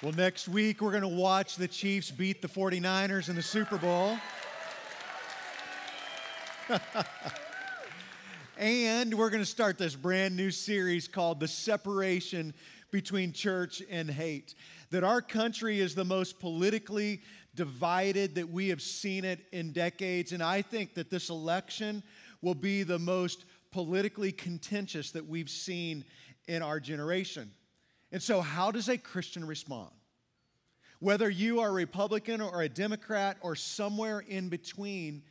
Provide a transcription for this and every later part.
Well, next week we're going to watch the Chiefs beat the 49ers in the Super Bowl. and we're going to start this brand new series called The Separation Between Church and Hate. That our country is the most politically divided that we have seen it in decades. And I think that this election will be the most politically contentious that we've seen in our generation. And so, how does a Christian respond? Whether you are a Republican or a Democrat or somewhere in between,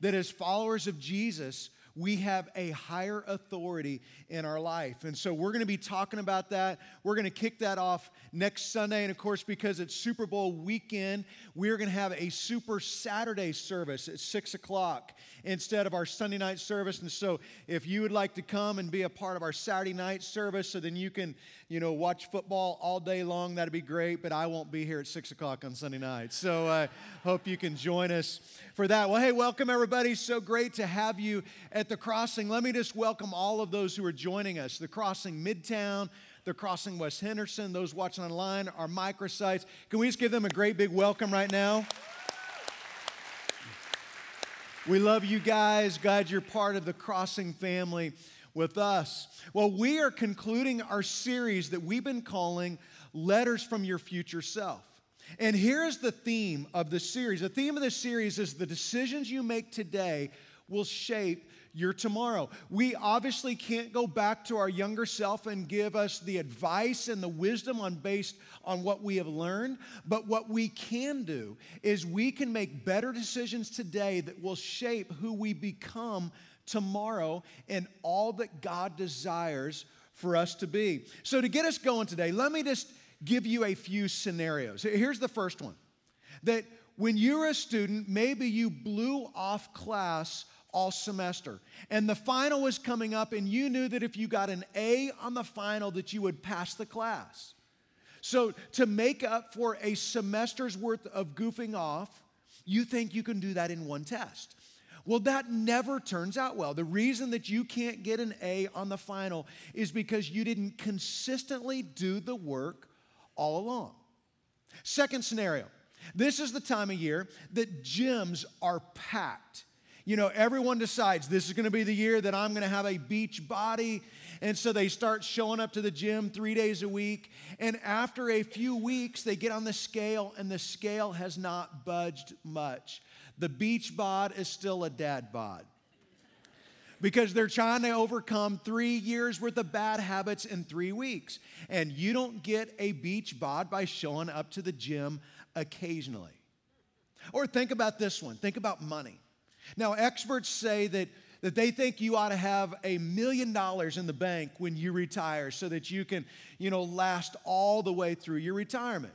that as followers of Jesus, we have a higher authority in our life. And so we're going to be talking about that. We're going to kick that off next Sunday. And of course, because it's Super Bowl weekend, we're going to have a Super Saturday service at 6 o'clock instead of our Sunday night service. And so if you would like to come and be a part of our Saturday night service so then you can, you know, watch football all day long, that'd be great. But I won't be here at 6 o'clock on Sunday night. So I uh, hope you can join us for that. Well, hey, welcome everybody. So great to have you at the crossing. Let me just welcome all of those who are joining us. The crossing Midtown, the crossing West Henderson, those watching online, our microsites. Can we just give them a great big welcome right now? We love you guys. Glad you're part of the Crossing family with us. Well, we are concluding our series that we've been calling Letters from Your Future Self. And here is the theme of the series. The theme of the series is the decisions you make today will shape your tomorrow. We obviously can't go back to our younger self and give us the advice and the wisdom on based on what we have learned, but what we can do is we can make better decisions today that will shape who we become tomorrow and all that God desires for us to be. So to get us going today, let me just give you a few scenarios. Here's the first one. That when you're a student, maybe you blew off class all semester. And the final was coming up, and you knew that if you got an A on the final, that you would pass the class. So, to make up for a semester's worth of goofing off, you think you can do that in one test. Well, that never turns out well. The reason that you can't get an A on the final is because you didn't consistently do the work all along. Second scenario this is the time of year that gyms are packed you know, everyone decides this is going to be the year that I'm going to have a beach body. And so they start showing up to the gym three days a week. And after a few weeks, they get on the scale, and the scale has not budged much. The beach bod is still a dad bod because they're trying to overcome three years worth of bad habits in three weeks. And you don't get a beach bod by showing up to the gym occasionally. Or think about this one think about money. Now, experts say that, that they think you ought to have a million dollars in the bank when you retire so that you can, you know, last all the way through your retirement.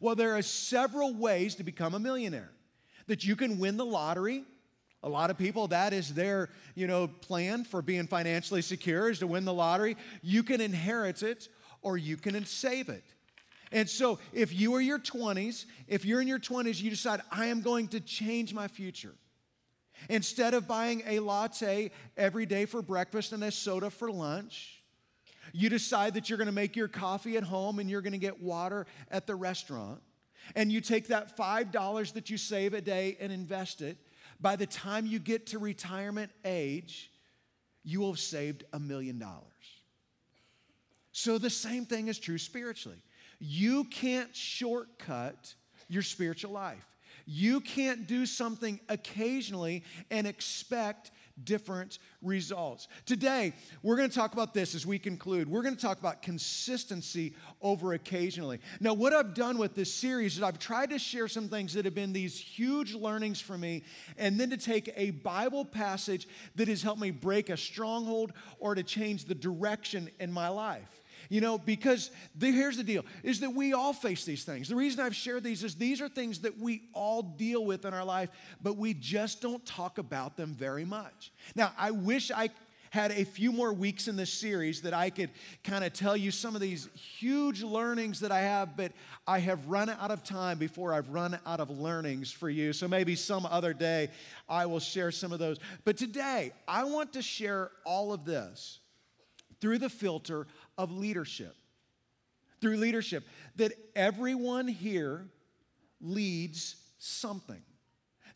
Well, there are several ways to become a millionaire. That you can win the lottery. A lot of people, that is their, you know, plan for being financially secure is to win the lottery. You can inherit it or you can save it. And so, if you are your 20s, if you're in your 20s, you decide, I am going to change my future. Instead of buying a latte every day for breakfast and a soda for lunch, you decide that you're going to make your coffee at home and you're going to get water at the restaurant. And you take that $5 that you save a day and invest it. By the time you get to retirement age, you will have saved a million dollars. So the same thing is true spiritually. You can't shortcut your spiritual life. You can't do something occasionally and expect different results. Today, we're going to talk about this as we conclude. We're going to talk about consistency over occasionally. Now, what I've done with this series is I've tried to share some things that have been these huge learnings for me, and then to take a Bible passage that has helped me break a stronghold or to change the direction in my life. You know, because the, here's the deal is that we all face these things. The reason I've shared these is these are things that we all deal with in our life, but we just don't talk about them very much. Now, I wish I had a few more weeks in this series that I could kind of tell you some of these huge learnings that I have, but I have run out of time before I've run out of learnings for you. So maybe some other day I will share some of those. But today, I want to share all of this through the filter of leadership. through leadership, that everyone here leads something.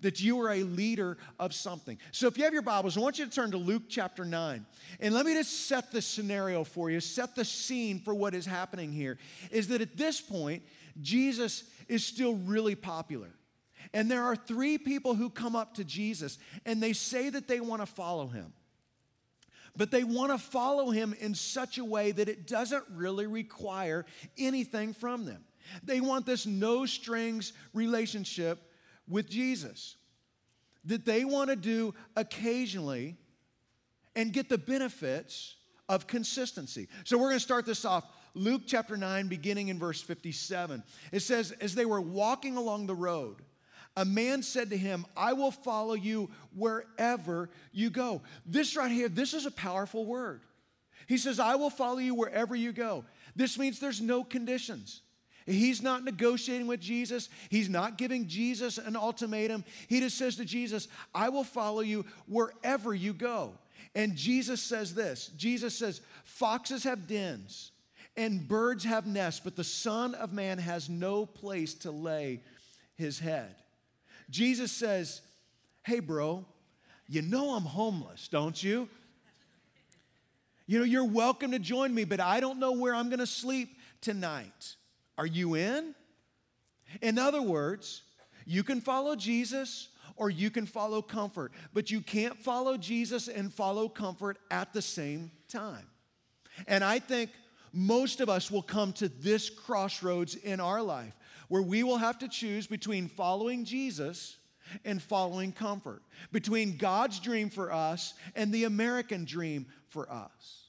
That you are a leader of something. So, if you have your Bibles, I want you to turn to Luke chapter 9. And let me just set the scenario for you, set the scene for what is happening here. Is that at this point, Jesus is still really popular. And there are three people who come up to Jesus and they say that they want to follow him. But they want to follow him in such a way that it doesn't really require anything from them. They want this no strings relationship with Jesus that they want to do occasionally and get the benefits of consistency. So we're going to start this off. Luke chapter 9, beginning in verse 57. It says, As they were walking along the road, a man said to him, I will follow you wherever you go. This right here, this is a powerful word. He says, I will follow you wherever you go. This means there's no conditions. He's not negotiating with Jesus. He's not giving Jesus an ultimatum. He just says to Jesus, I will follow you wherever you go. And Jesus says this Jesus says, Foxes have dens and birds have nests, but the Son of Man has no place to lay his head. Jesus says, Hey, bro, you know I'm homeless, don't you? You know, you're welcome to join me, but I don't know where I'm going to sleep tonight. Are you in? In other words, you can follow Jesus or you can follow comfort, but you can't follow Jesus and follow comfort at the same time. And I think most of us will come to this crossroads in our life where we will have to choose between following Jesus and following comfort, between God's dream for us and the American dream for us.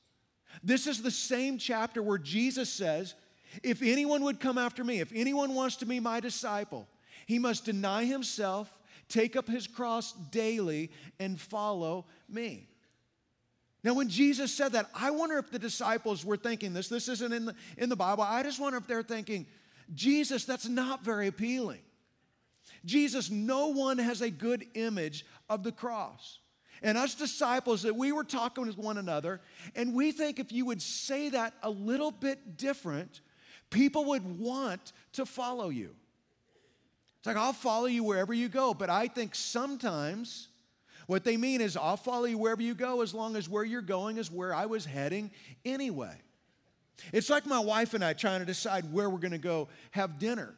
This is the same chapter where Jesus says, If anyone would come after me, if anyone wants to be my disciple, he must deny himself, take up his cross daily, and follow me. Now, when Jesus said that, I wonder if the disciples were thinking this. This isn't in the, in the Bible. I just wonder if they're thinking, Jesus, that's not very appealing. Jesus, no one has a good image of the cross. And us disciples, that we were talking with one another, and we think if you would say that a little bit different, people would want to follow you. It's like, I'll follow you wherever you go. But I think sometimes what they mean is, I'll follow you wherever you go as long as where you're going is where I was heading anyway. It's like my wife and I trying to decide where we're going to go have dinner.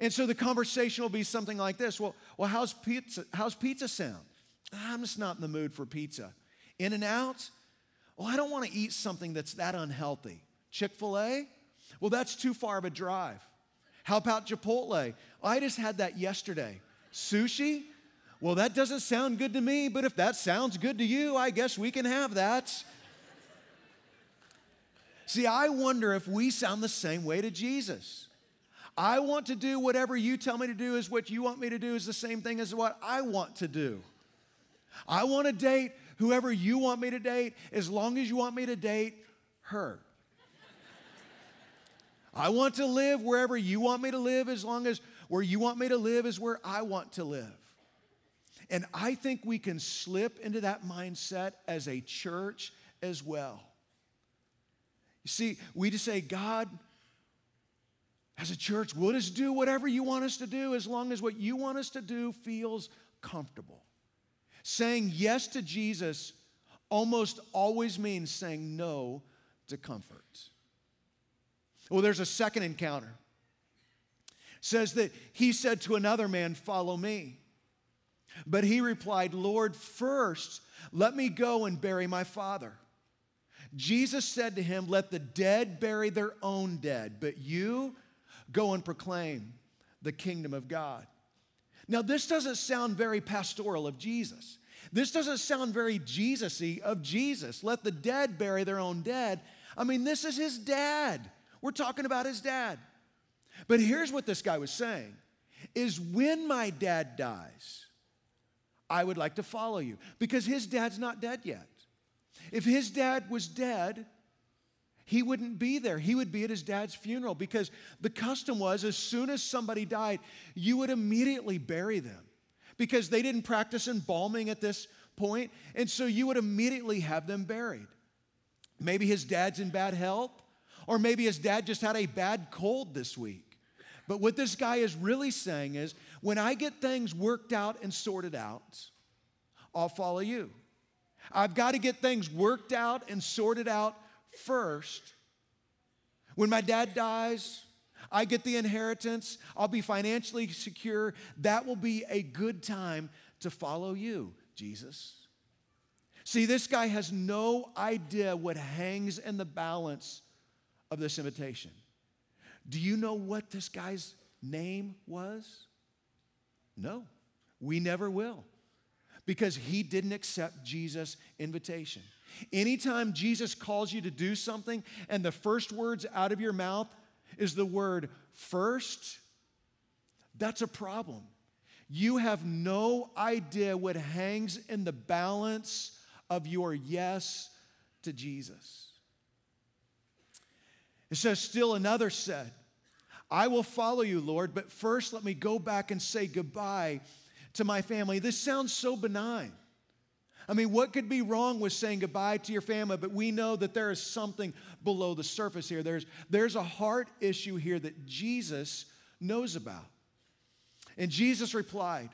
And so the conversation will be something like this Well, well how's, pizza, how's pizza sound? I'm just not in the mood for pizza. In-N-Out? Well, I don't want to eat something that's that unhealthy. Chick fil A? Well, that's too far of a drive. How about Chipotle? I just had that yesterday. Sushi? Well, that doesn't sound good to me, but if that sounds good to you, I guess we can have that. See, I wonder if we sound the same way to Jesus. I want to do whatever you tell me to do, is what you want me to do, is the same thing as what I want to do. I want to date whoever you want me to date as long as you want me to date her. I want to live wherever you want me to live as long as where you want me to live is where I want to live. And I think we can slip into that mindset as a church as well. You see, we just say, God, as a church, we'll just do whatever you want us to do as long as what you want us to do feels comfortable. Saying yes to Jesus almost always means saying no to comfort. Well, there's a second encounter. It says that he said to another man, Follow me. But he replied, Lord, first let me go and bury my father. Jesus said to him, Let the dead bury their own dead, but you go and proclaim the kingdom of God. Now, this doesn't sound very pastoral of Jesus. This doesn't sound very Jesus y of Jesus. Let the dead bury their own dead. I mean, this is his dad. We're talking about his dad. But here's what this guy was saying is when my dad dies, I would like to follow you because his dad's not dead yet. If his dad was dead, he wouldn't be there. He would be at his dad's funeral because the custom was as soon as somebody died, you would immediately bury them because they didn't practice embalming at this point, and so you would immediately have them buried. Maybe his dad's in bad health, Or maybe his dad just had a bad cold this week. But what this guy is really saying is when I get things worked out and sorted out, I'll follow you. I've got to get things worked out and sorted out first. When my dad dies, I get the inheritance, I'll be financially secure. That will be a good time to follow you, Jesus. See, this guy has no idea what hangs in the balance of this invitation. Do you know what this guy's name was? No, we never will because he didn't accept Jesus' invitation. Anytime Jesus calls you to do something and the first words out of your mouth is the word first, that's a problem. You have no idea what hangs in the balance of your yes to Jesus. It says, Still another said, I will follow you, Lord, but first let me go back and say goodbye to my family. This sounds so benign. I mean, what could be wrong with saying goodbye to your family? But we know that there is something below the surface here. There's, there's a heart issue here that Jesus knows about. And Jesus replied,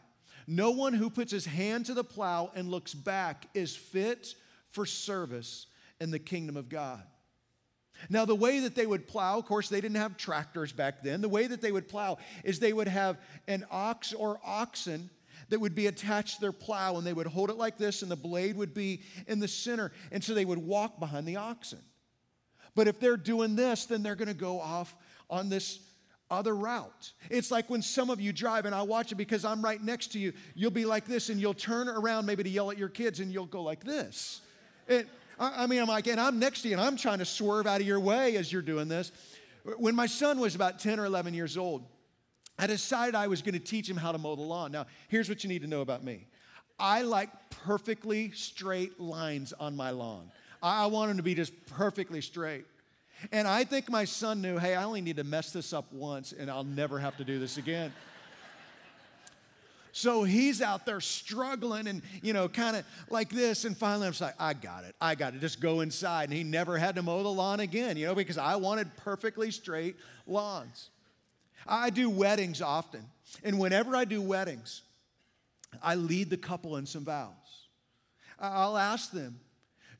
No one who puts his hand to the plow and looks back is fit for service in the kingdom of God. Now, the way that they would plow, of course, they didn't have tractors back then. The way that they would plow is they would have an ox or oxen that would be attached to their plow and they would hold it like this and the blade would be in the center. And so they would walk behind the oxen. But if they're doing this, then they're going to go off on this other route. It's like when some of you drive, and I watch it because I'm right next to you, you'll be like this, and you'll turn around maybe to yell at your kids, and you'll go like this. I mean, I'm like, and I'm next to you, and I'm trying to swerve out of your way as you're doing this. When my son was about 10 or 11 years old, I decided I was going to teach him how to mow the lawn. Now, here's what you need to know about me I like perfectly straight lines on my lawn. I want them to be just perfectly straight. And I think my son knew, hey, I only need to mess this up once and I'll never have to do this again. So he's out there struggling and, you know, kind of like this. And finally, I'm just like, I got it. I got it. Just go inside. And he never had to mow the lawn again, you know, because I wanted perfectly straight lawns. I do weddings often. And whenever I do weddings, I lead the couple in some vows. I'll ask them,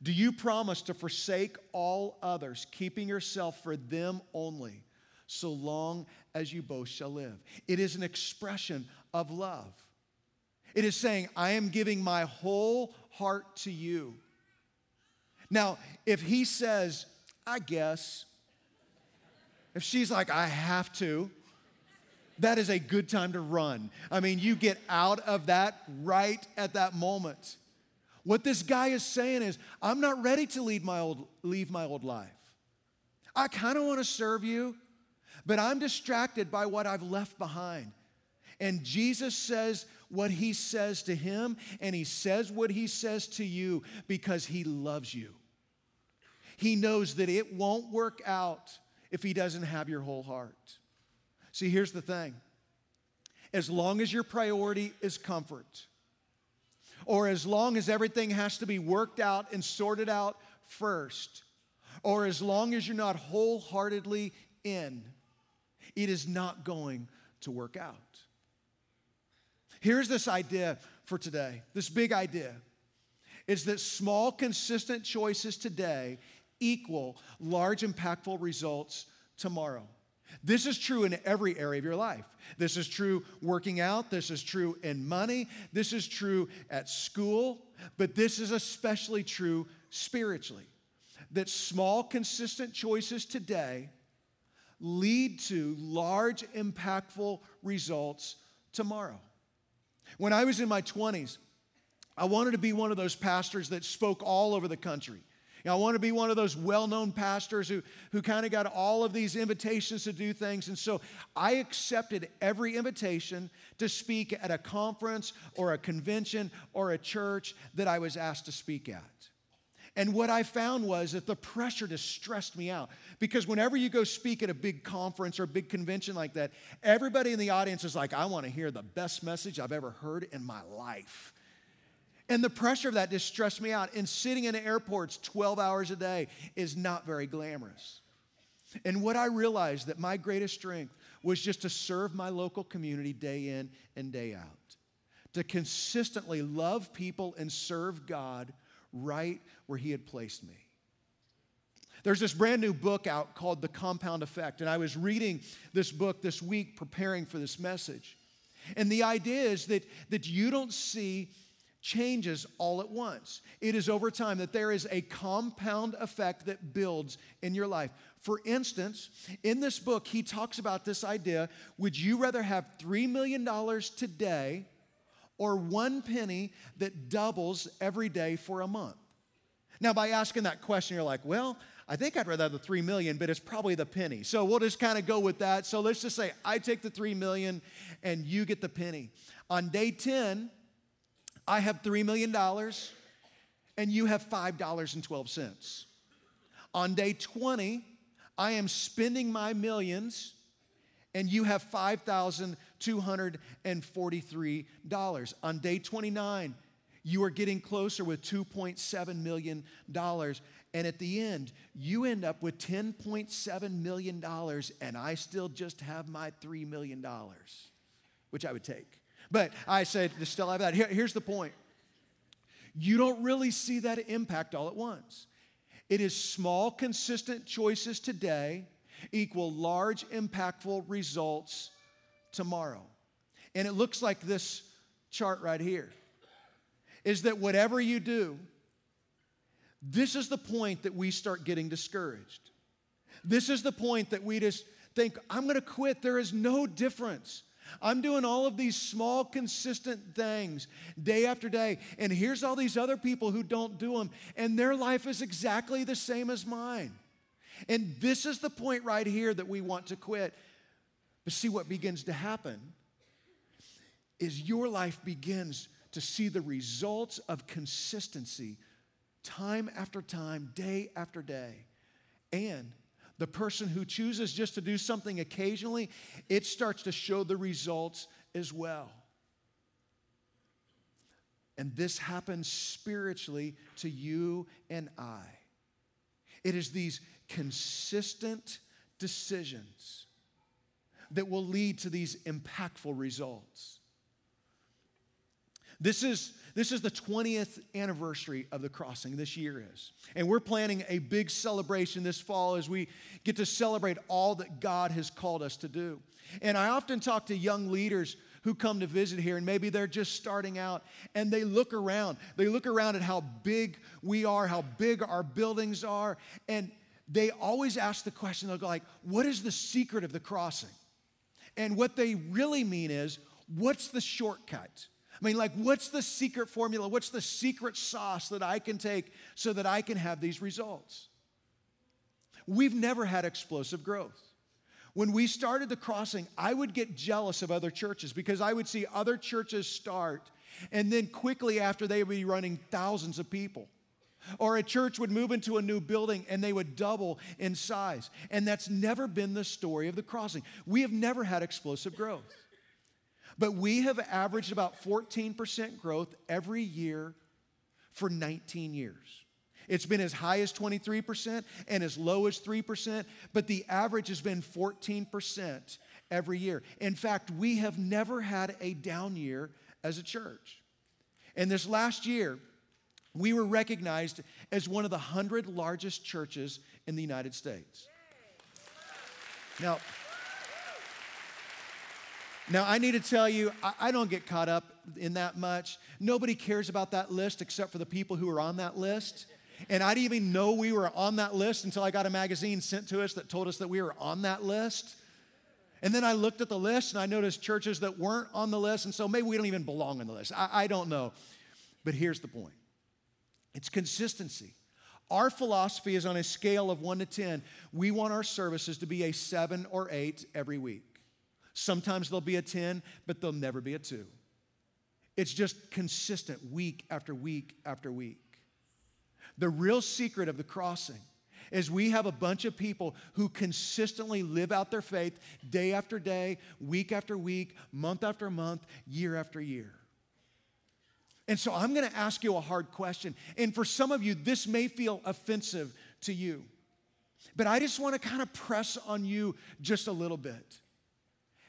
Do you promise to forsake all others, keeping yourself for them only, so long as you both shall live? It is an expression of love. It is saying, I am giving my whole heart to you. Now, if he says, I guess, if she's like, I have to, that is a good time to run. I mean, you get out of that right at that moment. What this guy is saying is, I'm not ready to leave my old, leave my old life. I kind of want to serve you, but I'm distracted by what I've left behind. And Jesus says what he says to him, and he says what he says to you because he loves you. He knows that it won't work out if he doesn't have your whole heart. See, here's the thing as long as your priority is comfort, or as long as everything has to be worked out and sorted out first, or as long as you're not wholeheartedly in, it is not going to work out. Here's this idea for today this big idea is that small, consistent choices today equal large, impactful results tomorrow. This is true in every area of your life. This is true working out. This is true in money. This is true at school. But this is especially true spiritually. That small, consistent choices today lead to large, impactful results tomorrow. When I was in my 20s, I wanted to be one of those pastors that spoke all over the country. I want to be one of those well known pastors who, who kind of got all of these invitations to do things. And so I accepted every invitation to speak at a conference or a convention or a church that I was asked to speak at. And what I found was that the pressure just stressed me out. Because whenever you go speak at a big conference or a big convention like that, everybody in the audience is like, I want to hear the best message I've ever heard in my life. And the pressure of that just stressed me out. And sitting in airports 12 hours a day is not very glamorous. And what I realized that my greatest strength was just to serve my local community day in and day out, to consistently love people and serve God right where He had placed me. There's this brand new book out called The Compound Effect, and I was reading this book this week preparing for this message. And the idea is that, that you don't see changes all at once. It is over time that there is a compound effect that builds in your life. For instance, in this book, he talks about this idea would you rather have $3 million today or one penny that doubles every day for a month? Now, by asking that question, you're like, well, I think I'd rather have the three million, but it's probably the penny. So we'll just kind of go with that. So let's just say I take the three million and you get the penny. On day 10, I have $3 million and you have $5.12. On day 20, I am spending my millions and you have $5,243. On day 29, you are getting closer with $2.7 million. And at the end, you end up with $10.7 million, and I still just have my $3 million, which I would take. But I said to still have that. Here, here's the point you don't really see that impact all at once. It is small, consistent choices today equal large, impactful results tomorrow. And it looks like this chart right here is that whatever you do, this is the point that we start getting discouraged. This is the point that we just think, I'm to quit. There is no difference. I'm doing all of these small, consistent things day after day. And here's all these other people who don't do them, and their life is exactly the same as mine. And this is the point right here that we want to quit. But see what begins to happen is your life begins to see the results of consistency time after time, day after day. And the person who chooses just to do something occasionally, it starts to show the results as well. And this happens spiritually to you and I. It is these consistent decisions that will lead to these impactful results. This is this is the 20th anniversary of the crossing, this year is. And we're planning a big celebration this fall as we get to celebrate all that God has called us to do. And I often talk to young leaders who come to visit here, and maybe they're just starting out, and they look around. They look around at how big we are, how big our buildings are, and they always ask the question, they'll go like, what is the secret of the crossing? And what they really mean is, what's the shortcut? I mean, like, what's the secret formula? What's the secret sauce that I can take so that I can have these results? We've never had explosive growth. When we started the crossing, I would get jealous of other churches because I would see other churches start and then quickly after they would be running thousands of people. Or a church would move into a new building and they would double in size. And that's never been the story of the crossing. We have never had explosive growth. But we have averaged about 14% growth every year for 19 years. It's been as high as 23% and as low as 3%, but the average has been 14% every year. In fact, we have never had a down year as a church. And this last year, we were recognized as one of the 100 largest churches in the United States. Now, now, I need to tell you, I, don't get caught up in that much. Nobody cares about that list except for the people who are on that list. And I didn't even know we were on that list until I got a magazine sent to us that told us that we were on that list. And then I looked at the list and I noticed churches that weren't on the list, and so maybe we don't even belong on the list. I, I don't know. But here's the point it's consistency. Our philosophy is on a scale of one to 10. We want our services to be a seven or eight every week. Sometimes there'll be a 10, but there'll never be a 2. It's just consistent week after week after week. The real secret of the crossing is we have a bunch of people who consistently live out their faith day after day, week after week, month after month, year after year. And so I'm going to ask you a hard question. And for some of you, this may feel offensive to you. But I just want to kind of press on you just a little bit.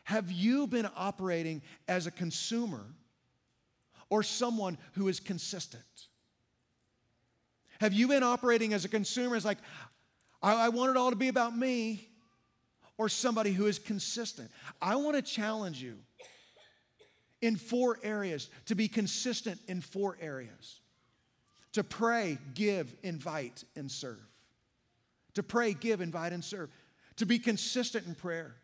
Have you been operating as a consumer or someone who is consistent? Have you been operating as a consumer as like, I, I want it all to be about me, or somebody who is consistent? I want to challenge you in four areas to be consistent in four areas to pray, give, invite, and serve. To pray, give, invite, and serve. To be consistent in prayer.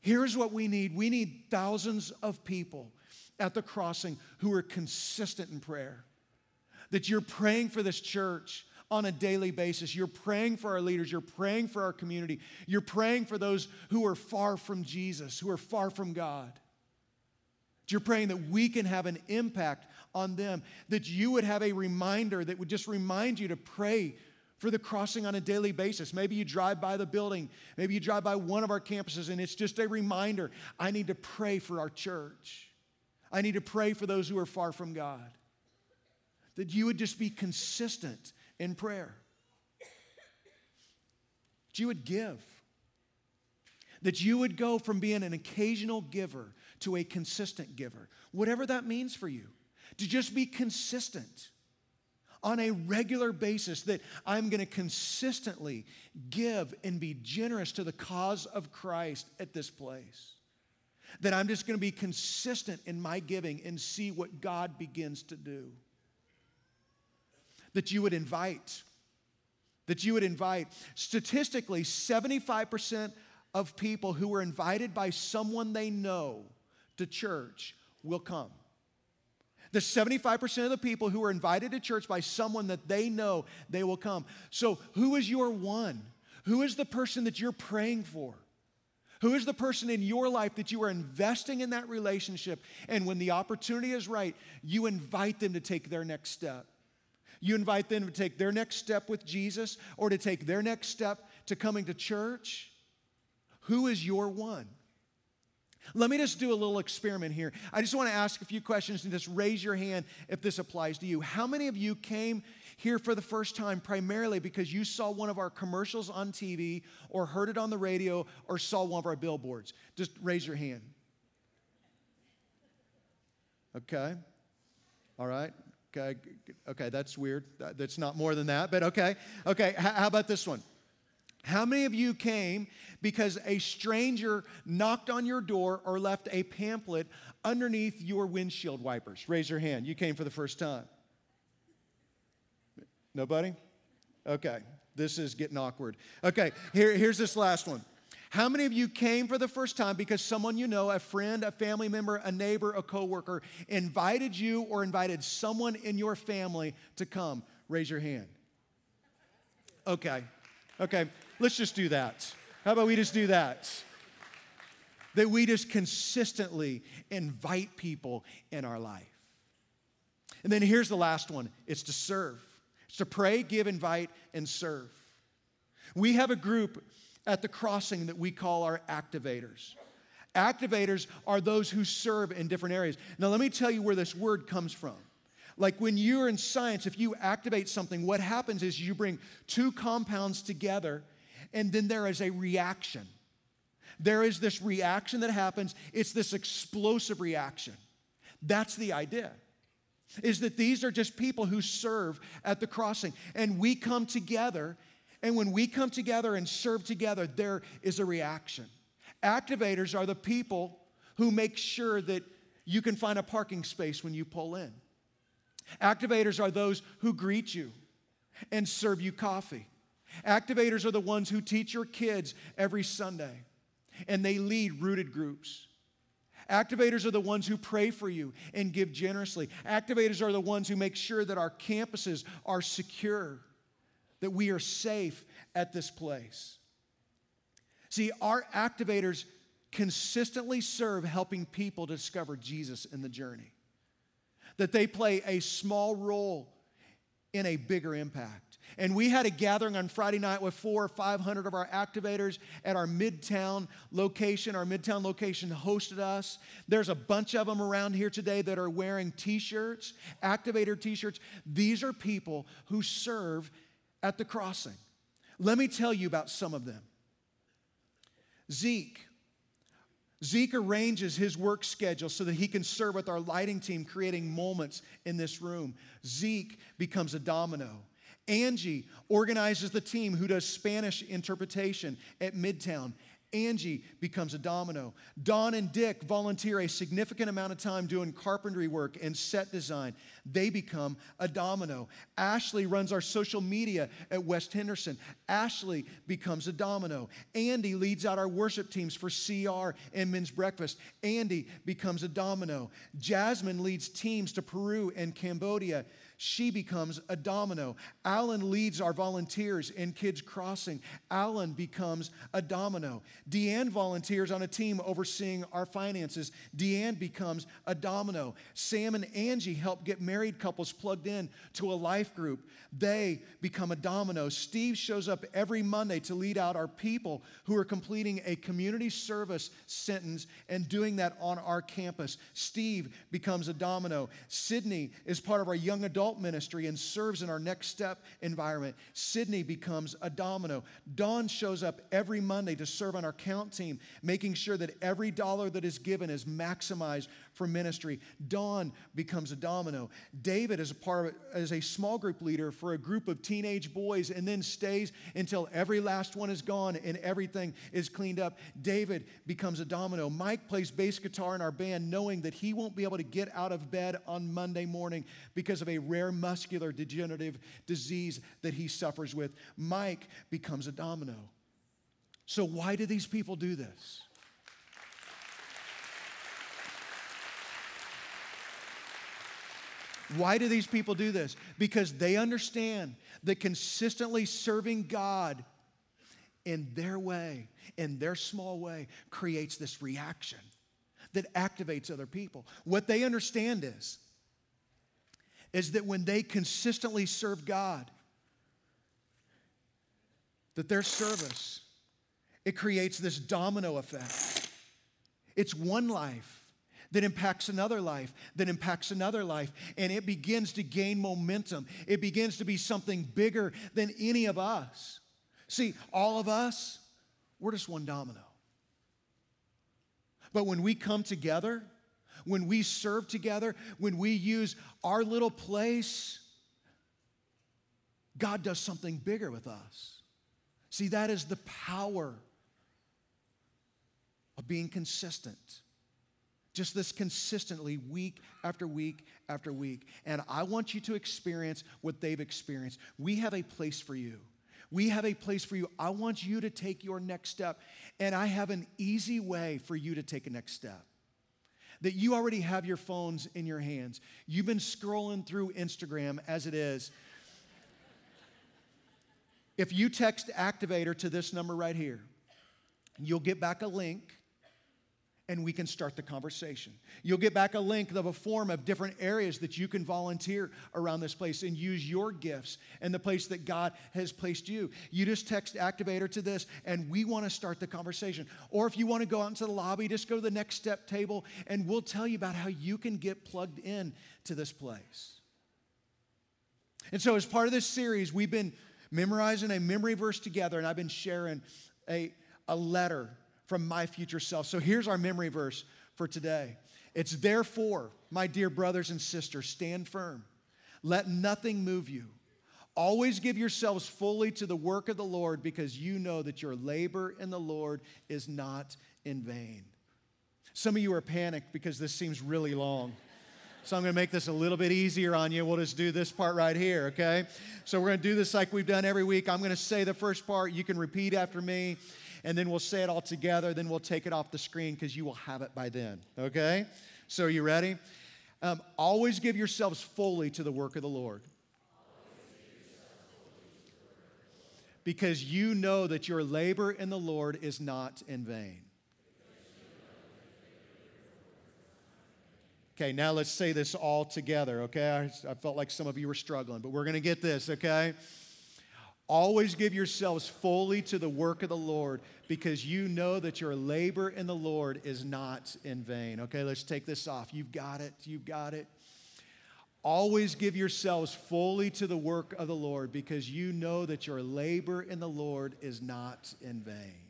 Here's what we need we need thousands of people at the crossing who are consistent in prayer. That you're praying for this church on a daily basis. You're praying for our leaders. You're praying for our community. You're praying for those who are far from Jesus, who are far from God. You're praying that we can have an impact on them, that you would have a reminder that would just remind you to pray for the crossing on a daily basis. Maybe you drive by the building, maybe you drive by one of our campuses, and it's just a reminder I need to pray for our church. I need to pray for those who are far from God. That you would just be consistent in prayer. That you would give. That you would go from being an occasional giver to a consistent giver, whatever that means for you. To just be consistent on a regular basis, that I'm going to consistently give and be generous to the cause of Christ at this place. That I'm just going to be consistent in my giving and see what God begins to do. That you would invite, that you would invite. Statistically, 75% of people who are invited by someone they know to church will come. The 75% of the people who are invited to church by someone that they know, they will come. So, who is your one? Who is the person that you're praying for? Who is the person in your life that you are investing in that relationship? And when the opportunity is right, you invite them to take their next step. You invite them to take their next step with Jesus or to take their next step to coming to church. Who is your one? Let me just do a little experiment here. I just want to ask a few questions and just raise your hand if this applies to you. How many of you came here for the first time primarily because you saw one of our commercials on TV or heard it on the radio or saw one of our billboards? Just raise your hand. Okay. All right. Okay. Okay, that's weird. That's not more than that, but okay. Okay, how about this one? How many of you came because a stranger knocked on your door or left a pamphlet underneath your windshield wipers? Raise your hand. You came for the first time. Nobody? Okay, this is getting awkward. Okay, here, here's this last one. How many of you came for the first time because someone you know, a friend, a family member, a neighbor, a coworker, invited you or invited someone in your family to come? Raise your hand. Okay, okay. Let's just do that. How about we just do that? That we just consistently invite people in our life. And then here's the last one it's to serve. It's to pray, give, invite, and serve. We have a group at the crossing that we call our activators. Activators are those who serve in different areas. Now, let me tell you where this word comes from. Like when you're in science, if you activate something, what happens is you bring two compounds together and then there is a reaction. There is this reaction that happens, it's this explosive reaction. That's the idea. Is that these are just people who serve at the crossing. And we come together, and when we come together and serve together, there is a reaction. Activators are the people who make sure that you can find a parking space when you pull in. Activators are those who greet you and serve you coffee. Activators are the ones who teach your kids every Sunday and they lead rooted groups. Activators are the ones who pray for you and give generously. Activators are the ones who make sure that our campuses are secure, that we are safe at this place. See, our activators consistently serve helping people discover Jesus in the journey, that they play a small role in a bigger impact. And we had a gathering on Friday night with four or 500 of our activators at our Midtown location. Our Midtown location hosted us. There's a bunch of them around here today that are wearing t shirts, activator t shirts. These are people who serve at the crossing. Let me tell you about some of them. Zeke. Zeke arranges his work schedule so that he can serve with our lighting team, creating moments in this room. Zeke becomes a domino. Angie organizes the team who does Spanish interpretation at Midtown. Angie becomes a domino. Don and Dick volunteer a significant amount of time doing carpentry work and set design. They become a domino. Ashley runs our social media at West Henderson. Ashley becomes a domino. Andy leads out our worship teams for CR and Men's Breakfast. Andy becomes a domino. Jasmine leads teams to Peru and Cambodia she becomes a domino. Alan leads our volunteers in Kids Crossing. Alan becomes a domino. Deanne volunteers on a team overseeing our finances. Deanne becomes a domino. Sam and Angie help get married couples plugged in to a life group. They become a domino. Steve shows up every Monday to lead out our people who are completing a community service sentence and doing that on our campus. Steve becomes a domino. Sydney is part of our young adult ministry and serves in our next step environment. Sydney becomes a domino. Dawn shows up every Monday to serve on our count team, making sure that every dollar that is given is maximized for ministry. Don becomes a domino. David is a part of as a small group leader for a group of teenage boys and then stays until every last one is gone and everything is cleaned up. David becomes a domino. Mike plays bass guitar in our band, knowing that he won't be able to get out of bed on Monday morning because of a rare muscular degenerative disease that he suffers with. Mike becomes a domino. So, why do these people do this? Why do these people do this? Because they understand that consistently serving God in their way, in their small way, creates this reaction that activates other people. What they understand is, is that when they consistently serve God, that their service, it creates this domino effect. It's one life that impacts another life, that impacts another life, and it begins to gain momentum. It begins to be something bigger than any of us. See, all of us, we're just one domino. But when we come together, when we serve together, when we use our little place, God does something bigger with us. See, that is the power of being consistent. Just this consistently, week after week after week. And I want you to experience what they've experienced. We have a place for you. We have a place for you. I want you to take your next step. And I have an easy way for you to take a next step. That you already have your phones in your hands. You've been scrolling through Instagram as it is. If you text activator to this number right here, you'll get back a link and we can start the conversation. You'll get back a link of a form of different areas that you can volunteer around this place and use your gifts and the place that God has placed you. You just text activator to this, and we want to start the conversation. Or if you want to go out into the lobby, just go to the next step table, and we'll tell you about how you can get plugged in to this place. And so, as part of this series, we've been memorizing a memory verse together, and I've been sharing a, a letter from my future self. So here's our memory verse for today. It's therefore, my dear brothers and sisters, stand firm. Let nothing move you. Always give yourselves fully to the work of the Lord because you know that your labor in the Lord is not in vain. Some of you are panicked because this seems really long. So I'm going to make this a little bit easier on you. We'll just do this part right here, okay? So we're going to do this like we've done every week. I'm going to say the first part. You can repeat after me and then we'll say it all together. Then we'll take it off the screen because you will have it by then. Okay? So, are you ready? Um, always give yourselves fully to the work of the Lord. Because you know that your labor in the Lord is not in vain. Okay, now let's say this all together, okay? I, I felt like some of you were struggling, but we're gonna get this, okay? Always give yourselves fully to the work of the Lord because you know that your labor in the Lord is not in vain. Okay, let's take this off. You've got it. You've got it. Always give yourselves fully to the work of the Lord because you know that your labor in the Lord is not in vain,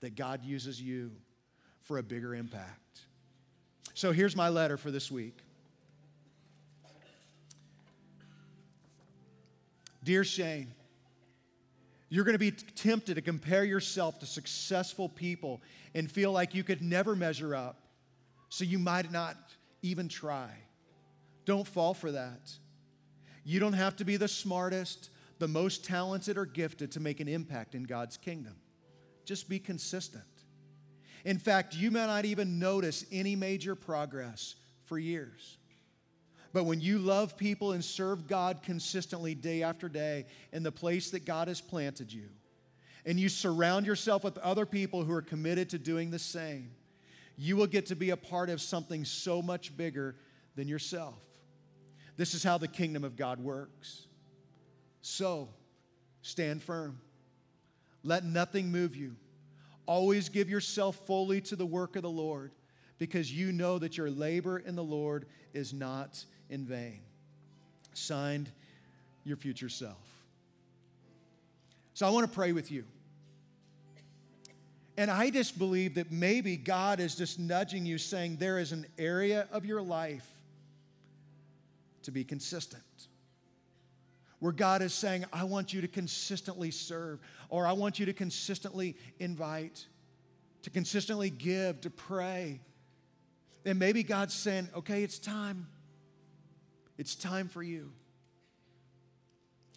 that God uses you for a bigger impact. So here's my letter for this week. Dear Shane, you're going to be tempted to compare yourself to successful people and feel like you could never measure up, so you might not even try. Don't fall for that. You don't have to be the smartest, the most talented, or gifted to make an impact in God's kingdom. Just be consistent. In fact, you may not even notice any major progress for years. But when you love people and serve God consistently day after day in the place that God has planted you, and you surround yourself with other people who are committed to doing the same, you will get to be a part of something so much bigger than yourself. This is how the kingdom of God works. So, stand firm. Let nothing move you. Always give yourself fully to the work of the Lord because you know that your labor in the Lord is not in vain. Signed, your future self. So I want to pray with you. And I just believe that maybe God is just nudging you, saying there is an area of your life to be consistent. Where God is saying, I want you to consistently serve, or I want you to consistently invite, to consistently give, to pray. And maybe God's saying, okay, it's time. It's time for you.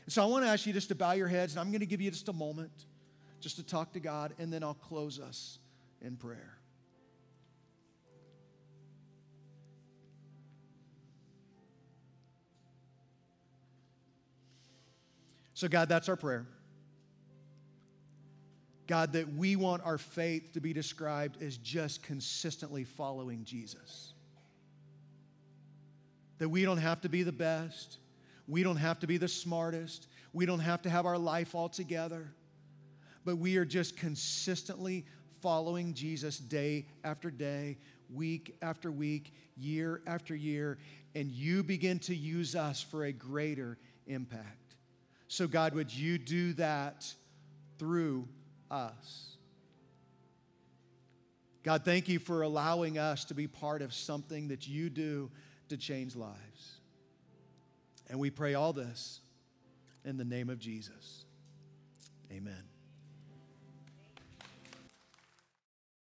So I want to ask you just to bow your heads, and I'm going to give you just a moment just to talk to God, and then I'll close us in prayer. So, God, that's our prayer. God, that we want our faith to be described as just consistently following Jesus that we don't have to be the best, we don't have to be the smartest, we don't have to have our life all together, but we are just consistently following Jesus day after day, week after week, year after year, and you begin to use us for a greater impact. So, God, would you do that through us? God, thank you for allowing us to be part of something that you do to change lives. And we pray all this in the name of Jesus. Amen.